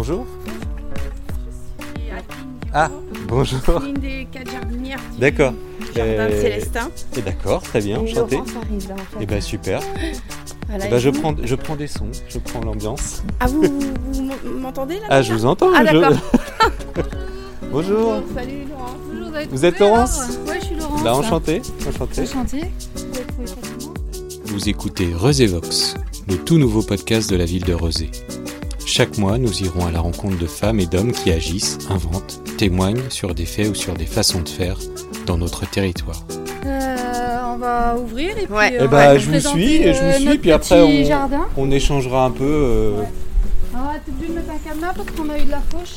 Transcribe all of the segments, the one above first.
bonjour. Je suis Adeline Ah, bonjour. une des quatre jardinières du D'accord. jardin de Euh, Célestin. Et d'accord, très bien, Et enchanté. Laurence arrive là, en fait. Et ben super. Voilà, Eh ben, et je vous prends, je prends des sons, je prends l'ambiance. Ah, vous, vous, vous m'entendez là Ah, je vous entends. Ah, je- d'accord. bonjour. Bon, Salut Laurence. Bonjour, vous, Vous êtes Laurence Oui, je suis Laurence. Bah, enchanté, enchanté. Enchantée. Vous écoutez Reusévox, le tout nouveau podcast de la ville de Rezé. Chaque mois, nous irons à la rencontre de femmes et d'hommes qui agissent, inventent, témoignent sur des faits ou sur des façons de faire dans notre territoire. Euh, on va ouvrir et puis Ouais. on va je vous suis, et je vous euh, suis, puis après, on- jardin. On échangera un peu. euh, On va être obligé de mettre un cadenas parce qu'on a eu de la fauche.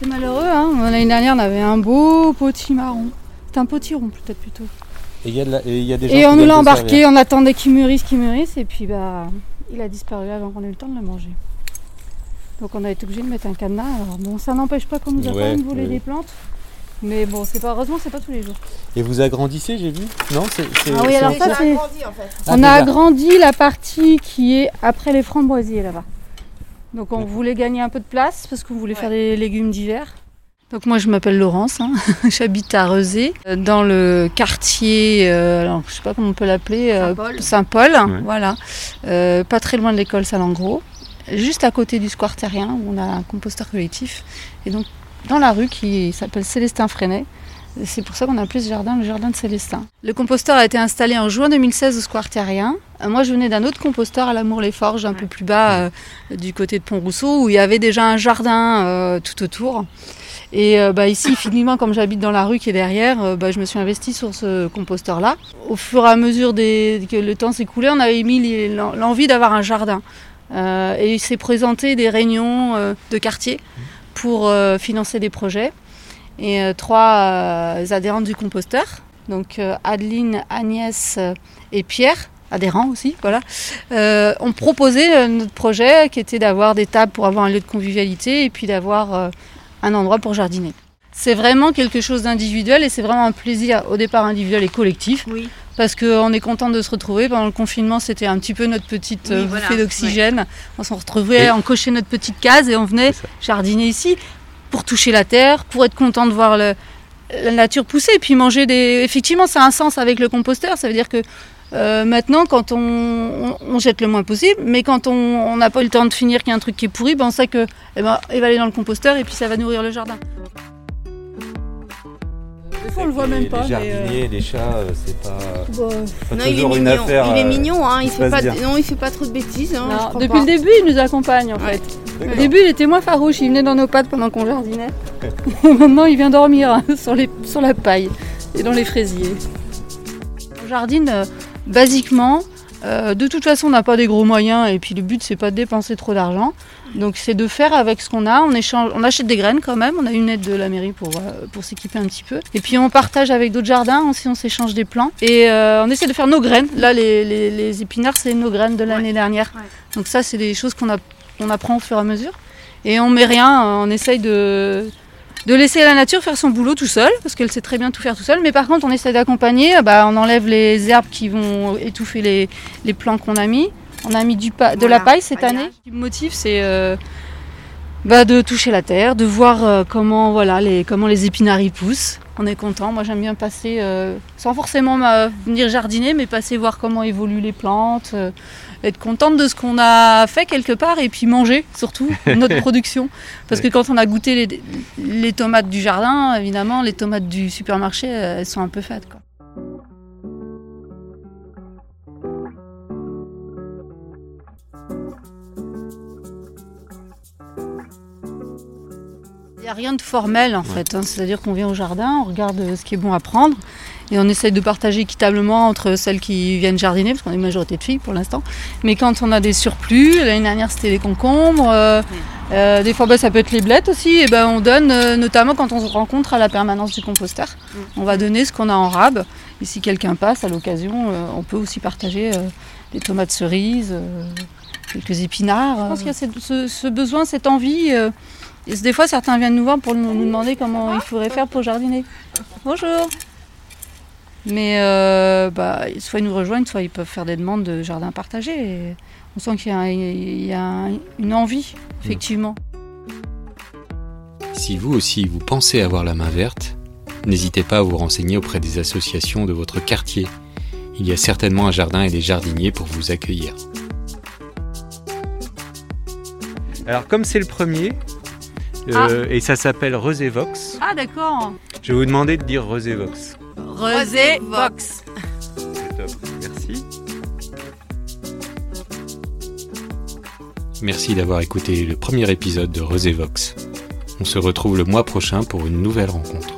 C'est malheureux, hein. L'année dernière, on avait un beau potimarron. C'est un potiron peut-être plutôt. Et il y, a de la- et il y a des gens Et on nous l'a embarqué, servir. on attendait qu'il mûrisse, qu'il mûrisse, et puis bah il a disparu avant qu'on ait eu le temps de le manger. Donc on a été obligé de mettre un cadenas. Alors bon, ça n'empêche pas qu'on nous a Ouais, quand même volé ouais. des plantes. Mais bon, c'est pas heureusement, c'est pas tous les jours. Et vous agrandissez, j'ai vu? Non c'est, Ah oui, alors ça, cours c'est- grandi en fait. Ah, on a agrandi la partie qui est après les framboisiers là-bas. Donc on voulait gagner un peu de place parce qu'on voulait Ouais. faire des légumes d'hiver. Donc moi je m'appelle Laurence, hein. j'habite à Rezé, dans le quartier, euh, alors, je sais pas comment on peut l'appeler, euh, Saint-Paul. Ouais. voilà, Euh, pas très loin de l'école Salengro, juste à côté du square terrien où on a un composteur collectif, et donc dans la rue qui s'appelle Célestin Freinet. C'est pour ça qu'on a appelé ce jardin le jardin de Célestin. Le composteur a été installé en juin 2016 au square terrien. Euh, Moi, je venais d'un autre composteur à l'Amour-les-Forges, un peu plus bas, euh, du côté de Pont-Rousseau, où il y avait déjà un jardin euh, tout autour. Et euh, bah, ici, finalement, comme j'habite dans la rue qui est derrière, euh, bah, je me suis investie sur ce composteur-là. Au fur et à mesure des- que le temps s'écoulait, on avait mis l'envie d'avoir un jardin. Euh, et il s'est présenté des réunions euh, de quartier pour euh, financer des projets. Et trois adhérentes du composteur, donc Adeline, Agnès et Pierre, adhérents aussi, voilà, euh, ont proposé notre projet qui était d'avoir des tables pour avoir un lieu de convivialité et puis d'avoir euh, un endroit pour jardiner. C'est vraiment quelque chose d'individuel et c'est vraiment un plaisir au départ individuel et collectif Oui. Parce qu'on est content de se retrouver. Pendant le confinement, c'était un petit peu notre petite Oui, euh, voilà, bouffée d'oxygène. On s'en retrouvait, Et- on cochait notre petite case et on venait jardiner ici pour toucher la terre, pour être content de voir le- la nature pousser et puis manger des. Effectivement, ça a un sens avec le composteur. Ça veut dire que euh, maintenant, quand on, on- on jette le moins possible, mais quand on on n'a pas eu le temps de finir, qu'il y a un truc qui est pourri, ben on sait que eh ben, il va aller dans le composteur et puis ça va nourrir le jardin. Des fois, on le voit Les- même pas. Les mais, euh, les chats, euh, c'est pas, bon, pas Non, il est toujours une mignon. affaire. il est euh, mignon, hein. Il fait pas, bien. non, il fait pas trop de bêtises. hein, non, je crois depuis pas. le début, il nous accompagne en Ouais. fait. Au début, il était moins farouche, il venait dans nos pattes pendant qu'on jardinait. Maintenant, il vient dormir hein, sur, les, sur la paille et dans les fraisiers. On jardine euh, basiquement. Euh, de toute façon, on n'a pas des gros moyens et puis le but, c'est pas de dépenser trop d'argent. Donc, c'est de faire avec ce qu'on a. On, échange, on achète des graines quand même. On a une aide de la mairie pour, euh, pour s'équiper un petit peu. Et puis, on partage avec d'autres jardins aussi. On s'échange des plants. Et euh, on essaie de faire nos graines. Là, les, les- les épinards, c'est nos graines de l'année dernière. Ouais. Donc, ça, c'est des choses qu'on a on apprend au fur et à mesure. Et on met rien, on essaye de, de laisser la nature faire son boulot tout seul, parce qu'elle sait très bien tout faire tout seul. Mais par contre, on essaie d'accompagner, bah, on enlève les herbes qui vont étouffer les, les plants qu'on a mis. On a mis du pa- de la paille cette année. Le motif, c'est euh, bah, de toucher la terre, de voir euh, comment, voilà, les, comment les épinards y poussent. On est content. Moi, j'aime bien passer, euh, sans forcément ma- venir jardiner, mais passer voir comment évoluent les plantes, euh, être contente de ce qu'on a fait quelque part et puis manger surtout notre production. Parce que quand on a goûté les, les tomates du jardin, évidemment, les tomates du supermarché, euh, elles sont un peu fades. Quoi. Rien de formel en fait, hein. c'est-à-dire qu'on vient au jardin, on regarde euh, ce qui est bon à prendre et on essaye de partager équitablement entre celles qui viennent jardiner, parce qu'on est une majorité de filles pour l'instant. Mais quand on a des surplus, l'année dernière c'était les concombres, euh, euh, des fois bah, ça peut être les blettes aussi, et ben on donne euh, notamment quand on se rencontre à la permanence du composteur. On va donner ce qu'on a en rab, et si quelqu'un passe à l'occasion, euh, on peut aussi partager des tomates cerises, quelques épinards. Je pense qu'il y a cette- ce, ce besoin, cette envie. et des fois, certains viennent nous voir pour nous, nous demander comment il faudrait faire pour jardiner. Bonjour. Mais bah, soit ils nous rejoignent, soit ils peuvent faire des demandes de jardin partagé. Et on sent qu'il y a, il y a une envie, effectivement. Si vous aussi vous pensez avoir la main verte, n'hésitez pas à vous renseigner auprès des associations de votre quartier. Il y a certainement un jardin et des jardiniers pour vous accueillir. Alors comme c'est le premier, euh, et ça s'appelle Rosévox, Ah d'accord. je vais vous demander de dire Rosévox. Rosé Merci d'avoir écouté le premier épisode de Rosévox. On se retrouve le mois prochain pour une nouvelle rencontre.